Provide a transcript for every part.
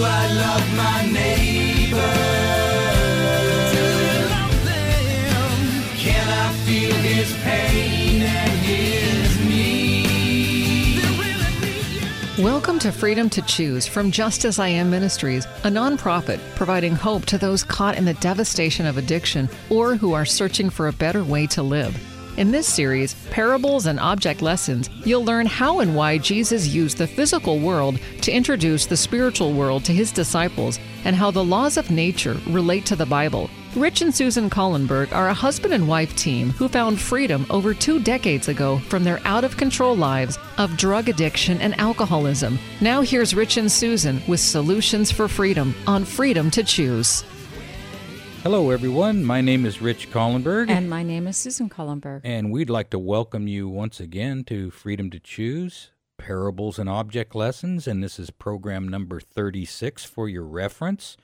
I love my neighbor? Welcome to Freedom to Choose from Just As I Am Ministries, a nonprofit providing hope to those caught in the devastation of addiction or who are searching for a better way to live. In this series, Parables and Object Lessons, you'll learn how and why Jesus used the physical world to introduce the spiritual world to his disciples and how the laws of nature relate to the Bible. Rich and Susan Collenberg are a husband and wife team who found freedom over two decades ago from their out of control lives of drug addiction and alcoholism. Now, here's Rich and Susan with solutions for freedom on Freedom to Choose. Hello, everyone. My name is Rich Collenberg, And my name is Susan Collenberg. and we'd like to welcome you once again to Freedom to Choose Parables and Object Lessons. And this is program number 36 for your reference.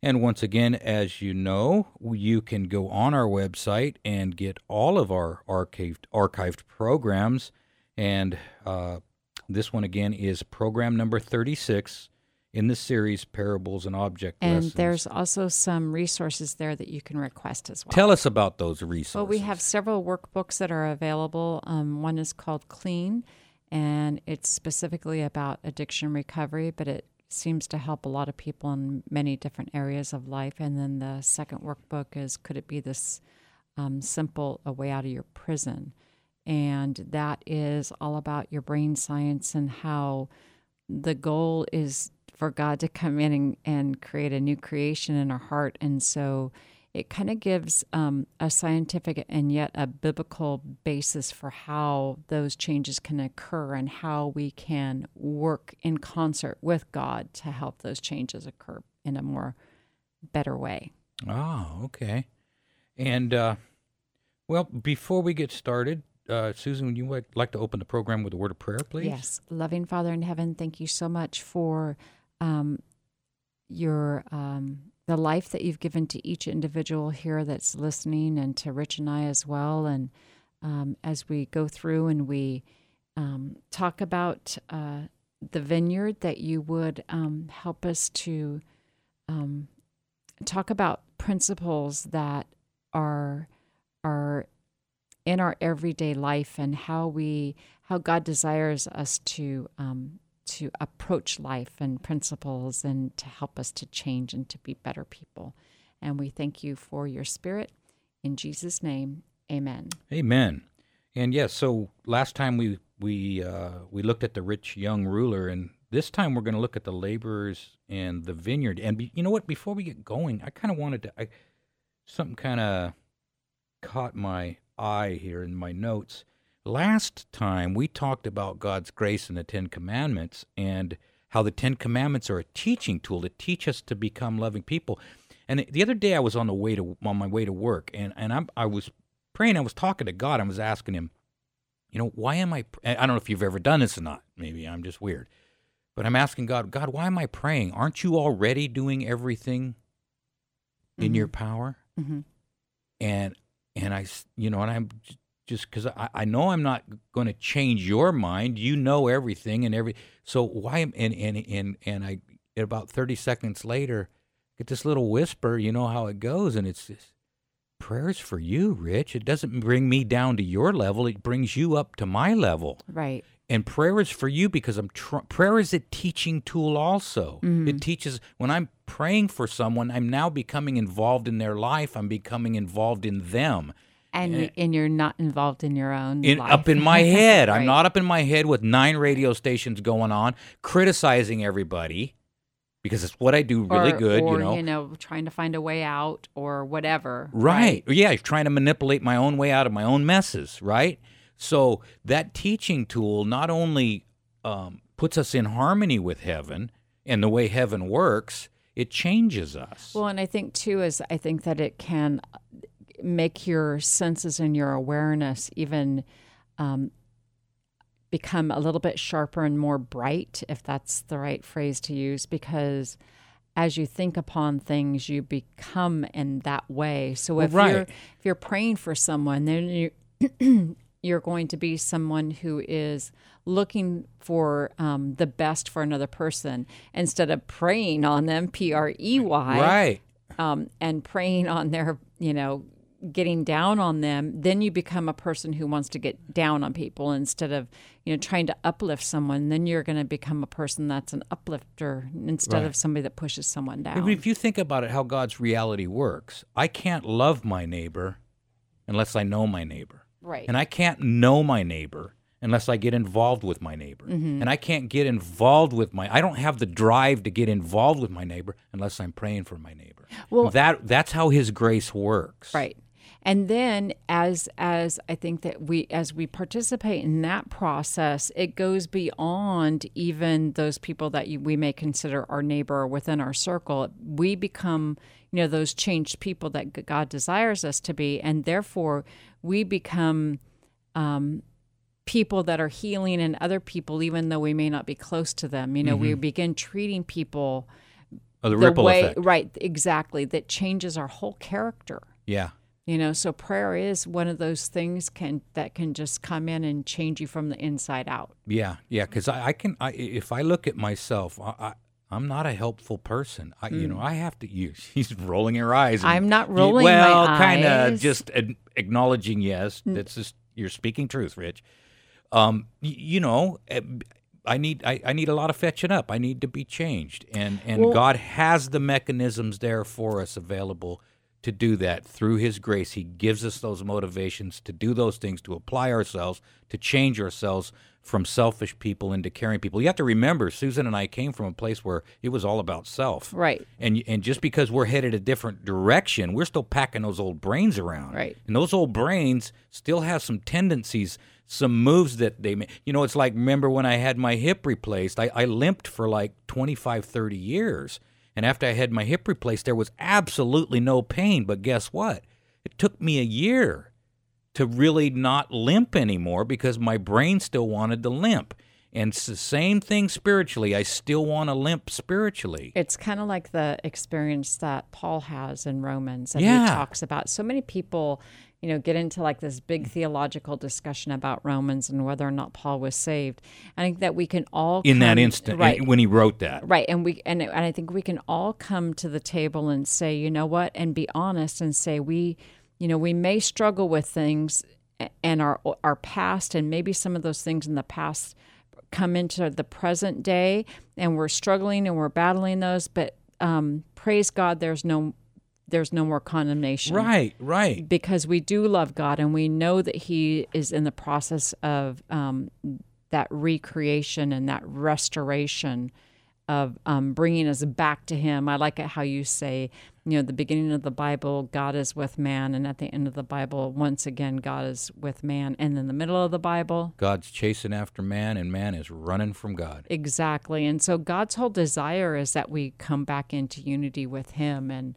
And once again, as you know, you can go on our website and get all of our archived archived programs. And uh, this one again is program number 36 in the series Parables and Object And Lessons. there's also some resources there that you can request as well. Tell us about those resources. Well, we have several workbooks that are available. Um, one is called Clean, and it's specifically about addiction recovery, but it seems to help a lot of people in many different areas of life. And then the second workbook is Could It Be This um, Simple A Way Out of Your Prison? And that is all about your brain science and how the goal is for God to come in and, and create a new creation in our heart. And so it kind of gives um, a scientific and yet a biblical basis for how those changes can occur and how we can work in concert with God to help those changes occur in a more better way. Oh, okay. And uh, well, before we get started, uh, Susan, would you like, like to open the program with a word of prayer, please? Yes. Loving Father in heaven, thank you so much for um, your um, the life that you've given to each individual here that's listening and to Rich and I as well. And um, as we go through and we um, talk about uh, the vineyard, that you would um, help us to um, talk about principles that are are in our everyday life and how we how God desires us to um, to approach life and principles and to help us to change and to be better people. And we thank you for your spirit in Jesus' name. Amen. Amen. And yes, so last time we we uh, we looked at the rich young ruler, and this time we're going to look at the laborers and the vineyard. And be, you know what? Before we get going, I kind of wanted to. I, something kind of caught my eye here in my notes. Last time we talked about God's grace and the Ten Commandments and how the Ten Commandments are a teaching tool to teach us to become loving people. And the other day I was on the way to on my way to work and and I'm, I was praying. I was talking to God. I was asking Him, you know, why am I? I don't know if you've ever done this or not. Maybe I'm just weird, but I'm asking God, God, why am I praying? Aren't you already doing everything in your power? hmm and and I, you know, and I'm just because I, I know I'm not going to change your mind. You know everything and every. So why? am- And and and and I about thirty seconds later, get this little whisper. You know how it goes, and it's this. Prayers for you, Rich. It doesn't bring me down to your level. It brings you up to my level. Right. And prayer is for you because I'm tr- prayer is a teaching tool also. Mm-hmm. It teaches when I'm praying for someone, I'm now becoming involved in their life. I'm becoming involved in them. And, and you're not involved in your own In, life. up in my head. I'm not up in my head with nine radio stations going on, criticizing everybody because it's what I do really or, good, or, you know. trying to find a way out or whatever. Right. Yeah, trying to manipulate my own way out of my own messes, right? So that teaching tool not only um, puts us in harmony with heaven and the way heaven works, it changes us. Well, and I think too is I think that it can make your senses and your awareness even um, become a little bit sharper and more bright, if that's the right phrase to use, because as you think upon things, you become in that way. So if right. you're if you're praying for someone, then you you're going to be someone who is looking for um, the best for another person instead of preying on them, P R E Y, Right. um, and preying on their, you know, getting down on them, then you become a person who wants to get down on people instead of, you know, trying to uplift someone. Then you're going to become a person that's an uplifter instead Right. of somebody that pushes someone down. But down. if you think about it, how God's reality works, I can't love my neighbor unless I know my neighbor. Right. And I can't know my neighbor unless I get involved with my neighbor. Mm-hmm. And I can't get involved with my I don't have the drive to get involved with my neighbor unless I'm praying for my neighbor. Well- that that's how his grace works. Right. And then as as I think that we as we participate in that process, it goes beyond even those people that you, we may consider our neighbor or within our circle. We become, you know, those changed people that God desires us to be, and therefore we become um, people that are healing in other people, even though we may not be close to them. You know, we begin treating people Oh, the, the ripple way effect. right exactly that changes our whole character Yeah. You know so prayer is one of those things can that can just come in and change you from the inside out Yeah, yeah, because I, I can. I, if I look at myself, I, I, I'm not a helpful person. I, You know, I have to. You, she's rolling her eyes. and- Mm. I'm not you- rolling my well, kind of. Mm. just ad- acknowledging. Yes, that's just you're speaking truth, Rich. Um, y- you know, eh, I need I, I need a lot of fetching up. I need to be changed, and and Well- God has the mechanisms there for us available to do that through His grace. He gives us those motivations to do those things, to apply ourselves, to change ourselves from selfish people into caring people. You have to remember, Susan and I came from a place where it was all about self, right and and just because we're headed a different direction, we're still packing those old brains around. Right. And those old brains still have some tendencies, some moves that they make. You know, it's like remember when I had my hip replaced, I, I limped for like 25, 30 years. And after I had my hip replaced, there was absolutely no pain. But guess what? It took me a year to really not limp anymore because my brain still wanted to limp. And it's the same thing spiritually. I still want to limp spiritually. it's kind of like the experience that paul has in romans and Yeah. he talks about so many people you know get into like this big theological discussion about romans and whether or not paul was saved i think that we can all In that instant, right when he wrote that. Right, and we and, and I think we can all come to the table and say, you know what, and be honest and say we, you know, we may struggle with things and our our past and maybe some of those things in the past come into the present day and we're struggling and we're battling those, but um, praise God, there's no there's no more condemnation Right, right. because we do love God and we know that He is in the process of um, that recreation and that restoration of um, bringing us back to Him. I like it how you say, you know, the beginning of the Bible, God is with man, and at the end of the Bible, once again, God is with man, and in the middle of the Bible, God's chasing after man, and man is running from God. Exactly. And so God's whole desire is that we come back into unity with him and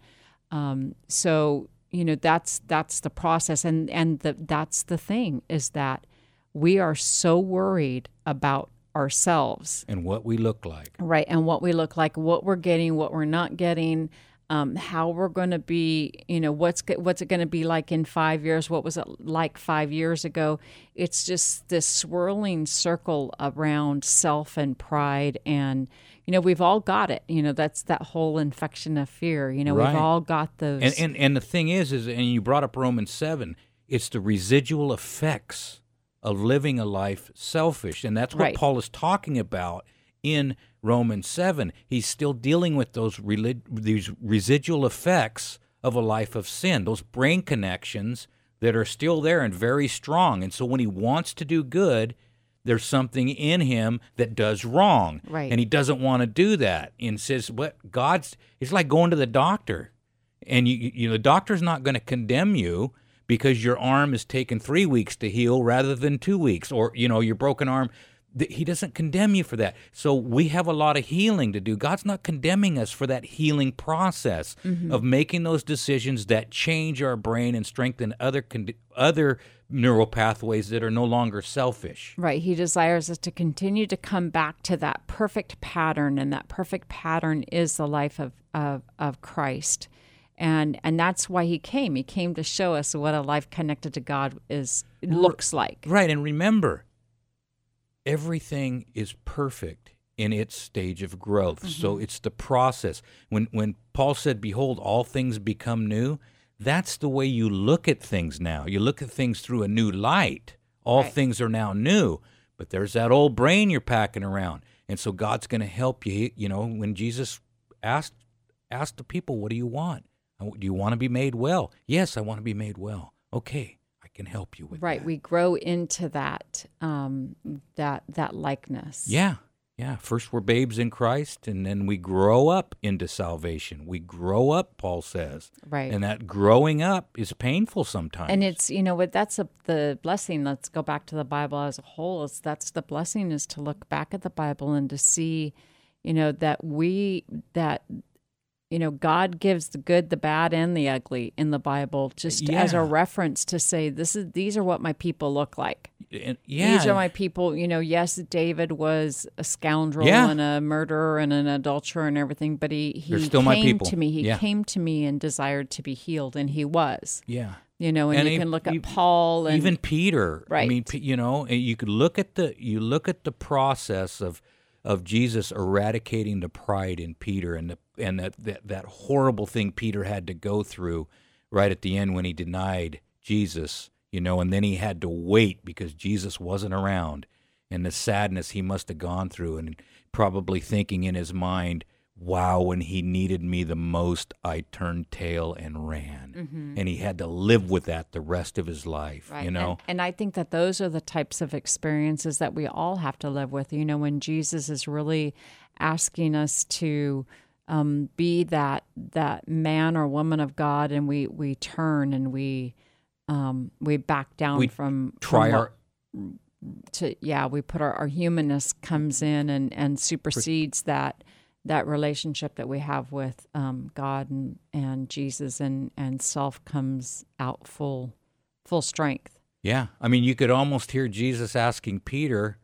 um, so you know that's that's the process and and the, that's the thing is that we are so worried about ourselves And what we look like. right and what we look like what we're getting what we're not getting um, how we're going to be you know what's what's it going to be like in five years what was it like five years ago it's just this swirling circle around self and pride and you know we've all got it you know that's that whole infection of fear you know Right. we've all got those And, and and the thing is, is and you brought up Romans seven. It's the residual effects of living a life selfish, and that's what Right. Paul is talking about in Romans seven. He's still dealing with those relig- these residual effects of a life of sin, those brain connections that are still there and very strong. And so when he wants to do good, there's something in him that does wrong, Right. And he doesn't want to do that, and says, "What God's?" It's like going to the doctor and you, you know the doctor's not going to condemn you because your arm is taking three weeks to heal rather than two weeks or you know your broken arm he doesn't condemn you for that so we have a lot of healing to do god's not condemning us for that healing process mm-hmm. of making those decisions that change our brain and strengthen other con- other neural pathways that are no longer selfish Right. He desires us to continue to come back to that perfect pattern, and that perfect pattern is the life of, of, of Christ. And and that's why he came. He came to show us what a life connected to God is looks like. Right, and remember, everything is perfect in its stage of growth. Mm-hmm. So it's the process. When when Paul said, "Behold, all things become new," that's the way you look at things now. You look at things through a new light. All Right. things are now new, but there's that old brain you're packing around. And so God's going to help you, you know, when Jesus asked asked the people, "What do you want? Do you want to be made well?" "Yes, I want to be made well." "Okay, can help you with Right. that." We grow into that um, that that likeness. Yeah. Yeah. First, we're babes in Christ, and then we grow up into salvation. We grow up, Paul says. Right. And that growing up is painful sometimes. And it's you know what that's a, the blessing. Let's go back to the Bible as a whole. Is that's the blessing is to look back at the Bible and to see, you know, that we that you know God gives the good, the bad, and the ugly in the Bible, just as a reference to say this is these are what my people look like. And- yeah. These are my people. You know, yes, David was a scoundrel Yeah. and a murderer and an adulterer and everything, but he he They're still my came people. to me. He Yeah. came to me and desired to be healed, and he was. yeah. You know, and, And you e- can look at e- Paul and Even Peter. Right. I mean, you know, you could look at the you look at the process of of Jesus eradicating the pride in Peter and the and that, that that horrible thing Peter had to go through right at the end when he denied Jesus, you know, and then he had to wait because Jesus wasn't around and the sadness he must have gone through and probably thinking in his mind, wow, when he needed me the most, I turned tail and ran. And he had to live with that the rest of his life, Mm-hmm. Right. you know? And, and I think that those are the types of experiences that we all have to live with. You know, when Jesus is really asking us to um, be that that man or woman of God, and we we turn and we um, we back down We from Try from our to yeah we put our, our humanness comes in and and supersedes that that relationship that we have with um, God and and Jesus and and self comes out full full strength. Yeah. I mean, you could almost hear Jesus asking Peter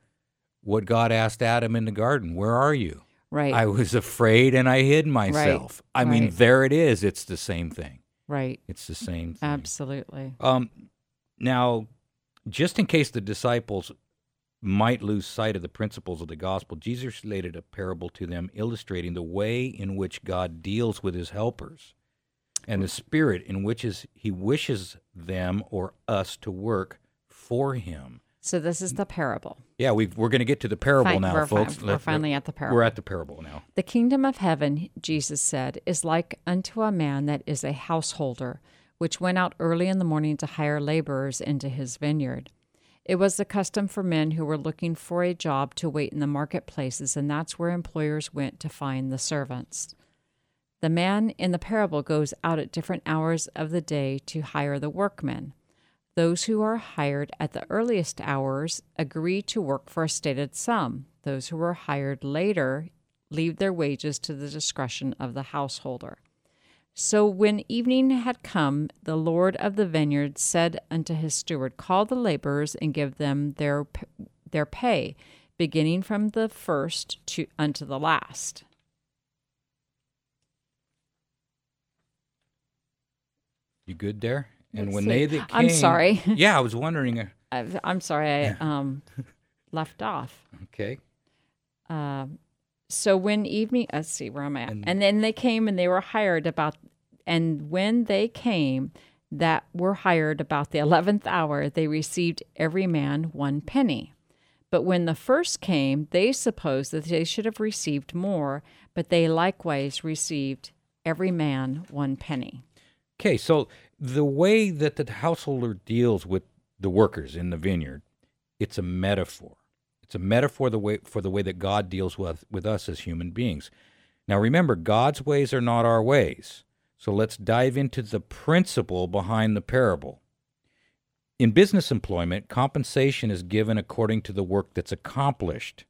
what God asked Adam in the garden Where are you? Right. I was afraid and I hid myself. I mean, right. there it is. It's the same thing. right. It's the same thing. Absolutely. Um, now, just in case the disciples might lose sight of the principles of the gospel, Jesus related a parable to them illustrating the way in which God deals with his helpers and the spirit in which is, he wishes them or us to work for him. So this is the parable. Yeah, we we're going to get to the parable Fine, now, we're fi- folks. we're finally at the parable. We're at the parable now. The kingdom of heaven, Jesus said, is like unto a man that is a householder, which went out early in the morning to hire laborers into his vineyard. It was the custom for men who were looking for a job to wait in the marketplaces, and that's where employers went to find the servants. The man in the parable goes out at different hours of the day to hire the workmen. Those who are hired at the earliest hours agree to work for a stated sum. Those who are hired later leave their wages to the discretion of the householder. So when evening had come, the Lord of the vineyard said unto his steward, Call the laborers and give them their their pay, beginning from the first to unto the last. You good there? And Let's when see. they that came, I'm sorry. Yeah, I was wondering. uh, I, I'm sorry, I um, left off. Okay. Um, so when evening, let's see, where I'm at? And- And, then they came and they were hired about, and when they came that were hired about the 11th hour, they received every man one penny. But when the first came, they supposed that they should have received more, but they likewise received every man one penny. Okay, so the way that the householder deals with the workers in the vineyard, it's a metaphor. It's a metaphor the way for the way that God deals with with us as human beings. Now remember, God's ways are not our ways. So let's dive into the principle behind the parable. In business employment, compensation is given according to the work that's accomplished.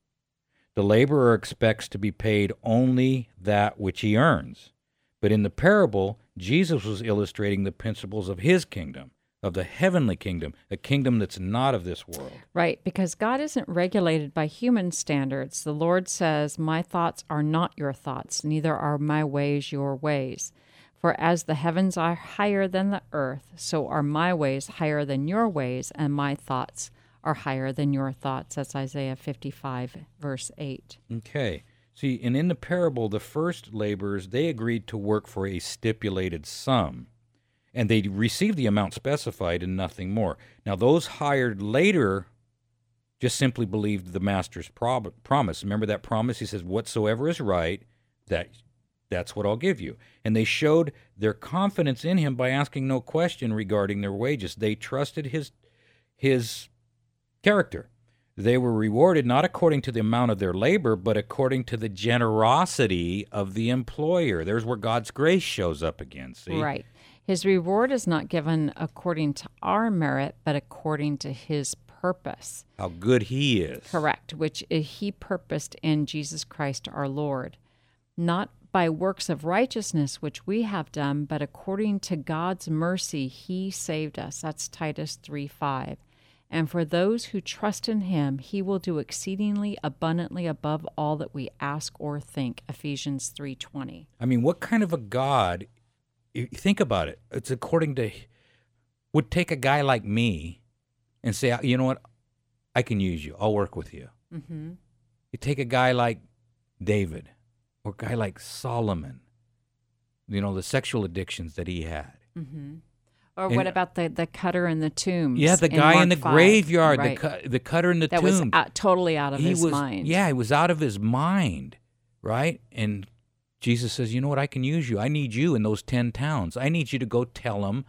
The laborer expects to be paid only that which he earns. But in the parable, Jesus was illustrating the principles of his kingdom, of the heavenly kingdom, a kingdom that's not of this world. Right, because God isn't regulated by human standards. The Lord says, My thoughts are not your thoughts, neither are my ways your ways. For as the heavens are higher than the earth, so are my ways higher than your ways, and my thoughts are higher than your thoughts. That's Isaiah 55, verse 8. Okay. See, and in the parable, the first laborers, they agreed to work for a stipulated sum, and they received the amount specified and nothing more. Now, those hired later just simply believed the master's prob- promise. Remember that promise? He says, Whatsoever is right, that that's what I'll give you. And they showed their confidence in him by asking no question regarding their wages. They trusted his his character. They were rewarded not according to the amount of their labor, but according to the generosity of the employer. There's where God's grace shows up again. See? Right. His reward is not given according to our merit, but according to his purpose. How good he is. Correct, which he purposed in Jesus Christ our Lord. Not by works of righteousness which we have done, but according to God's mercy he saved us. That's Titus 3 5. And for those who trust in him, he will do exceedingly abundantly above all that we ask or think. Ephesians 3:20. I mean, what kind of a God? You think about it. It's according to would take a guy like me and say, you know what, I can use you. I'll work with you. Mm-hmm. You take a guy like David or a guy like Solomon. You know the sexual addictions that he had. Mm-hmm. Or And- what about the, the cutter in the tomb? Yeah, the guy in Mark the 5? graveyard, Right. the cu- the cutter in the that tomb. was out, totally out of he his was mind. yeah, he was out of his mind, right? And Jesus says, "You know what? I can use you. I need you in those ten towns. I need you to go tell them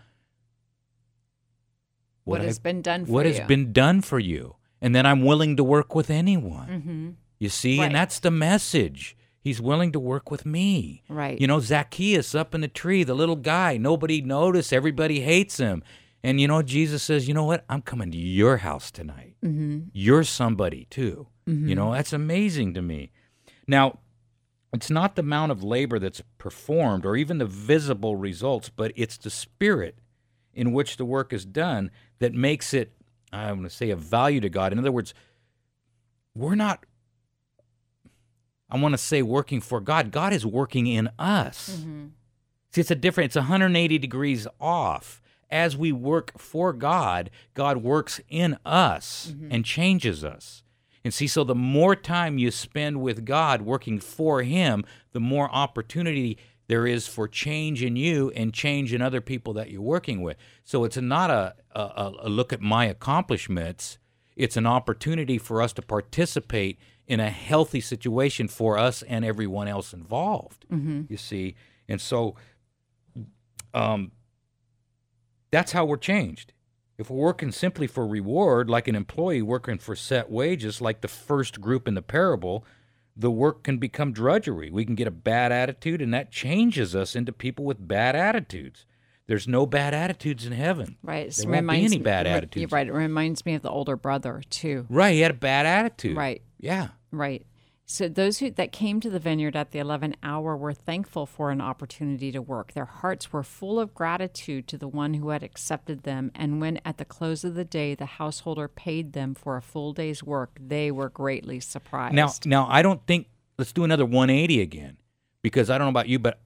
what, has I've- been done for what you. has been done for you, and then I'm willing to work with anyone. Mm-hmm. You see, Right. and that's the message. He's willing to work with me. Right. You know, Zacchaeus up in the tree, the little guy, nobody noticed, everybody hates him. And you know, Jesus says, you know what? I'm coming to your house tonight. Mm-hmm. You're somebody too. You know, that's amazing to me. Now, it's not the amount of labor that's performed or even the visible results, but it's the spirit in which the work is done that makes it, I'm going to say, of value to God. In other words, we're not, I want to say, working for God. God is working in us. Mm-hmm. See, it's a different, it's 180 degrees off. As we work for God, God works in us and changes us. And see, so the more time you spend with God working for Him, the more opportunity there is for change in you and change in other people that you're working with. So it's not a, a, a look at my accomplishments, it's an opportunity for us to participate in a healthy situation for us and everyone else involved. You see? And so um, that's how we're changed. If we're working simply for reward, like an employee working for set wages, like the first group in the parable, the work can become drudgery. We can get a bad attitude, and that changes us into people with bad attitudes. There's no bad attitudes in heaven. Right. It There won't be any bad right, attitudes. Right. It reminds me of the older brother too. Right, he had a bad attitude. Right. Yeah. Right. So those who that came to the vineyard at the 11 hour were thankful for an opportunity to work. Their hearts were full of gratitude to the one who had accepted them, and when at the close of the day the householder paid them for a full day's work, they were greatly surprised. Now, now I don't think let's do another 180 again, because I don't know about you, but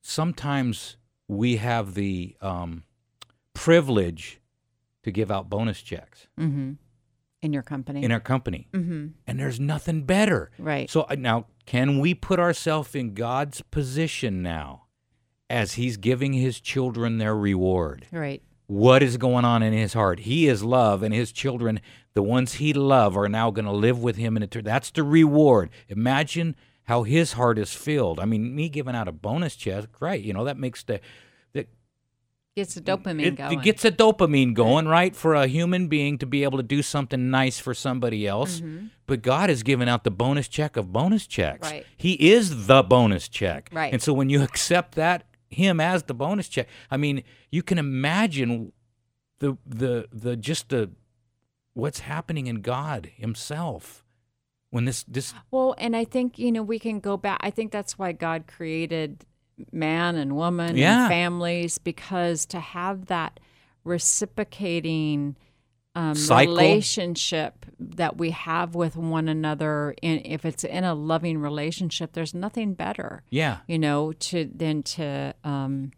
sometimes we have the um, privilege to give out bonus checks mm-hmm. In your company, in our company, mm-hmm. and there's nothing better. right? So uh, now, can we put ourselves in God's position now, as He's giving His children their reward? right. what is going on in his heart. He is love, and his children, the ones he love, are now going to live with him in eternity. That's the reward. Imagine how his heart is filled. I mean, me giving out a bonus check, right? You know, that makes the Gets the dopamine it, going. it gets a dopamine going, right? For a human being to be able to do something nice for somebody else. Mm-hmm. But God has given out the bonus check of bonus checks. Right. He is the bonus check. Right. And so when you accept that him as the bonus check, I mean, you can imagine the the the just the what's happening in God himself when this this Well, and I think, you know, we can go back. I think that's why God created man and woman Yeah. and families because to have that reciprocating um, relationship that we have with one another. And if it's in a loving relationship, there's nothing better, Yeah. you know, to than to um,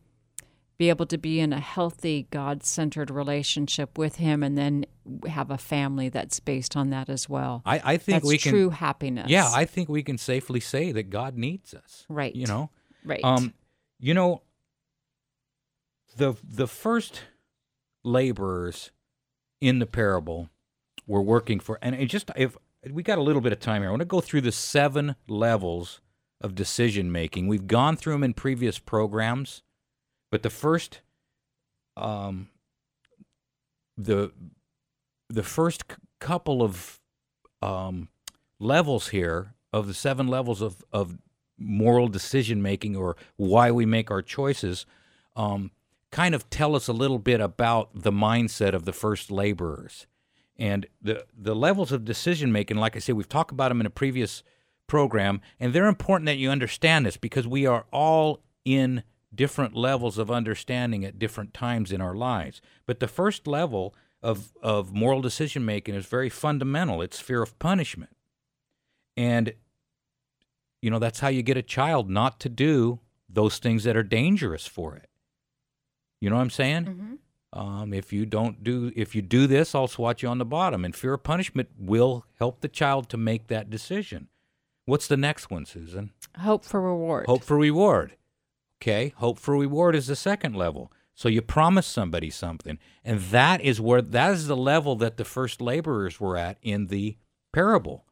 be able to be in a healthy, God-centered relationship with Him, and then have a family that's based on that as well. I, I think that's we can. true happiness. Yeah, I think we can safely say that God needs us. Right. You know. Right. Um, you know, the the first laborers in the parable were working for, and it just if we got a little bit of time here, I want to go through the seven levels of decision making. We've gone through them in previous programs, but the first, um, the the first couple of um, levels here of the seven levels of, of moral decision making or why we make our choices um, kind of tell us a little bit about the mindset of the first laborers. And the, the levels of decision making, like I said, we've talked about them in a previous program, and they're important that you understand this because we are all in different levels of understanding at different times in our lives. But the first level of, of moral decision making is very fundamental it's fear of punishment. And, you know, that's how you get a child not to do those things that are dangerous for it. You know what I'm saying? Mhm. Um, if you don't do, if you do this, I'll swat you on the bottom. And fear of punishment will help the child to make that decision. What's the next one, Susan? Hope for reward. Hope for reward. Okay, hope for reward is the second level. So you promise somebody something, and that is where that is the level that the first laborers were at in the parable.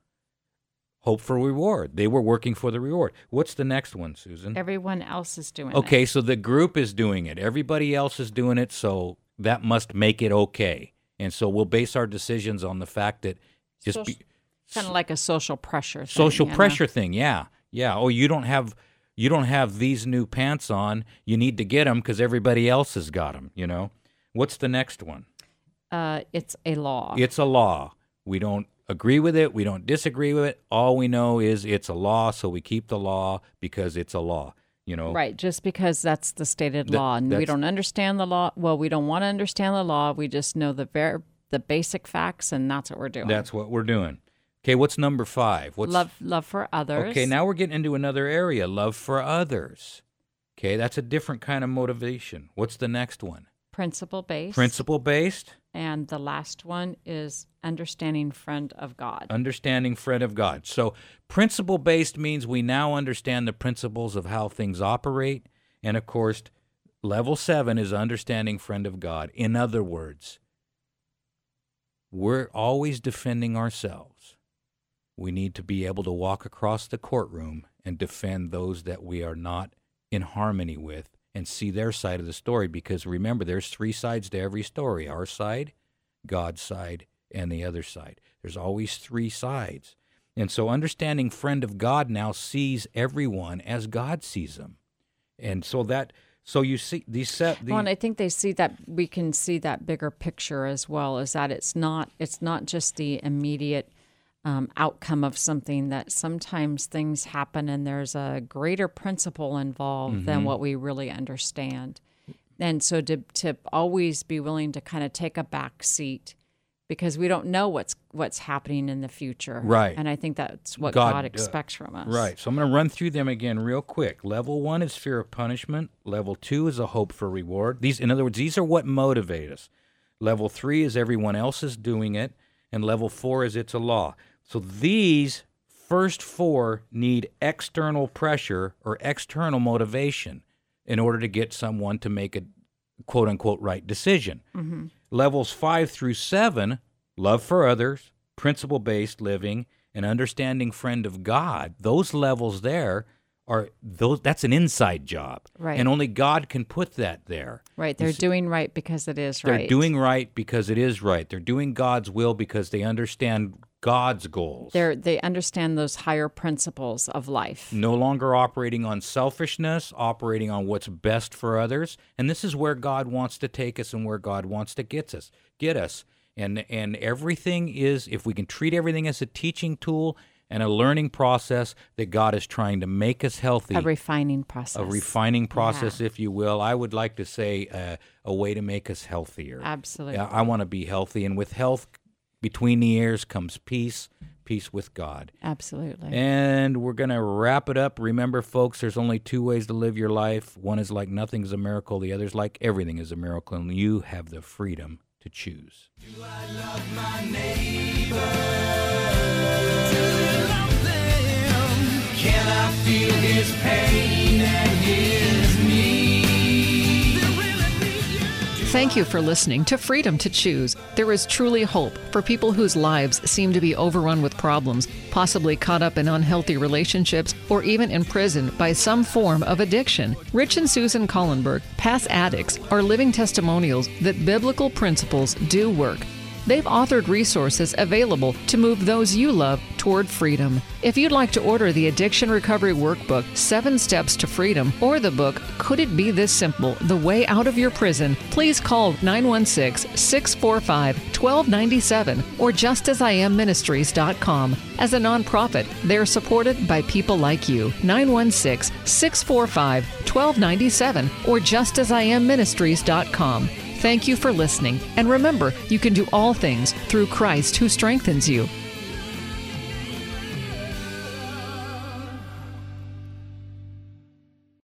Hope for reward. They were working for the reward. What's the next one, Susan? Everyone else is doing it. Okay, so the group is doing it. Everybody else is doing it, so that must make it okay. And so we'll base our decisions on the fact that just be, kind of like a social pressure. Thing, social you know? pressure thing. Yeah, yeah. Oh, you don't have you don't have these new pants on. You need to get them because everybody else has got them. You know. What's the next one? Uh, it's a law. It's a law. We don't agree with it. We don't disagree with it. All we know is it's a law, so we keep the law because it's a law. You know. Right, just because that's the stated That- law, and we don't understand the law. Well, we don't want to understand the law. We just know the ver- the basic facts, and that's what we're doing. That's what we're doing. Okay, what's number five? What's love, love for others. Okay, now we're getting into another area love for others. Okay, that's a different kind of motivation. What's the next one? Principle based. Principle based, and the last one is understanding friend of God. understanding friend of God. So, principle based means we now understand the principles of how things operate. And of course, level seven is understanding friend of God. In other words, we're always defending ourselves. We need to be able to walk across the courtroom and defend those that we are not in harmony with and see their side of the story because remember, there's three sides to every story our side, God's side, and the other side. There's always three sides. And so, understanding friend of God now sees everyone as God sees them. And so that, so you see these set. The, well, and I think they see that we can see that bigger picture as well. Is that it's not it's not just the immediate um, outcome of something. That sometimes things happen and there's a greater principle involved Mm-hmm. than what we really understand. And so to to always be willing to kind of take a back seat because we don't know what's what's happening in the future. Right. And I think that's what God, God, uh, expects from us. Right. So I'm going to run through them again real quick. Level one is fear of punishment. Level two is a hope for reward. These, in other words, these are what motivate us. Level three is everyone else is doing it, and level four is it's a law. So these first four need external pressure or external motivation in order to get someone to make a quote unquote right decision. Mm-hmm. Levels five through seven love for others, principle based living, and understanding friend of God, those levels there are those that's an inside job. Right. And only God can put that there. Right. They're doing right because it is right. They're doing right because it is right. They're doing God's will because they understand God's goals. They're they understand those higher principles of life. no longer operating on selfishness, operating on what's best for others. And this is where God wants to take us and where God wants to get us. Get us. And and everything is if we can treat everything as a teaching tool, and a learning process that God is trying to make us healthy. A refining process. a refining process, if you will. I would like to say uh, a way to make us healthier. Absolutely. Yeah, I want to be healthy, and with health between the ears comes peace, peace with God. Absolutely. And we're going to wrap it up. Remember, folks, there's only two ways to live your life. One is like nothing's a miracle, the other is like everything is a miracle, and you have the freedom to choose. Thank you for listening to Freedom to Choose. There is truly hope for people whose lives seem to be overrun with problems, possibly caught up in unhealthy relationships, or even imprisoned by some form of addiction. Rich and Susan Collenberg, past addicts, are living testimonials that biblical principles do work. They've authored resources available to move those you love toward freedom. If you'd like to order the Addiction Recovery Workbook, Seven Steps to Freedom, or the book, Could It Be This Simple? The Way Out of Your Prison, please call 916 645 1297 or justasiamministries.com. As a nonprofit, they're supported by people like you. 916 645 1297 or justasiamministries.com. Thank you for listening, and remember, you can do all things through Christ who strengthens you.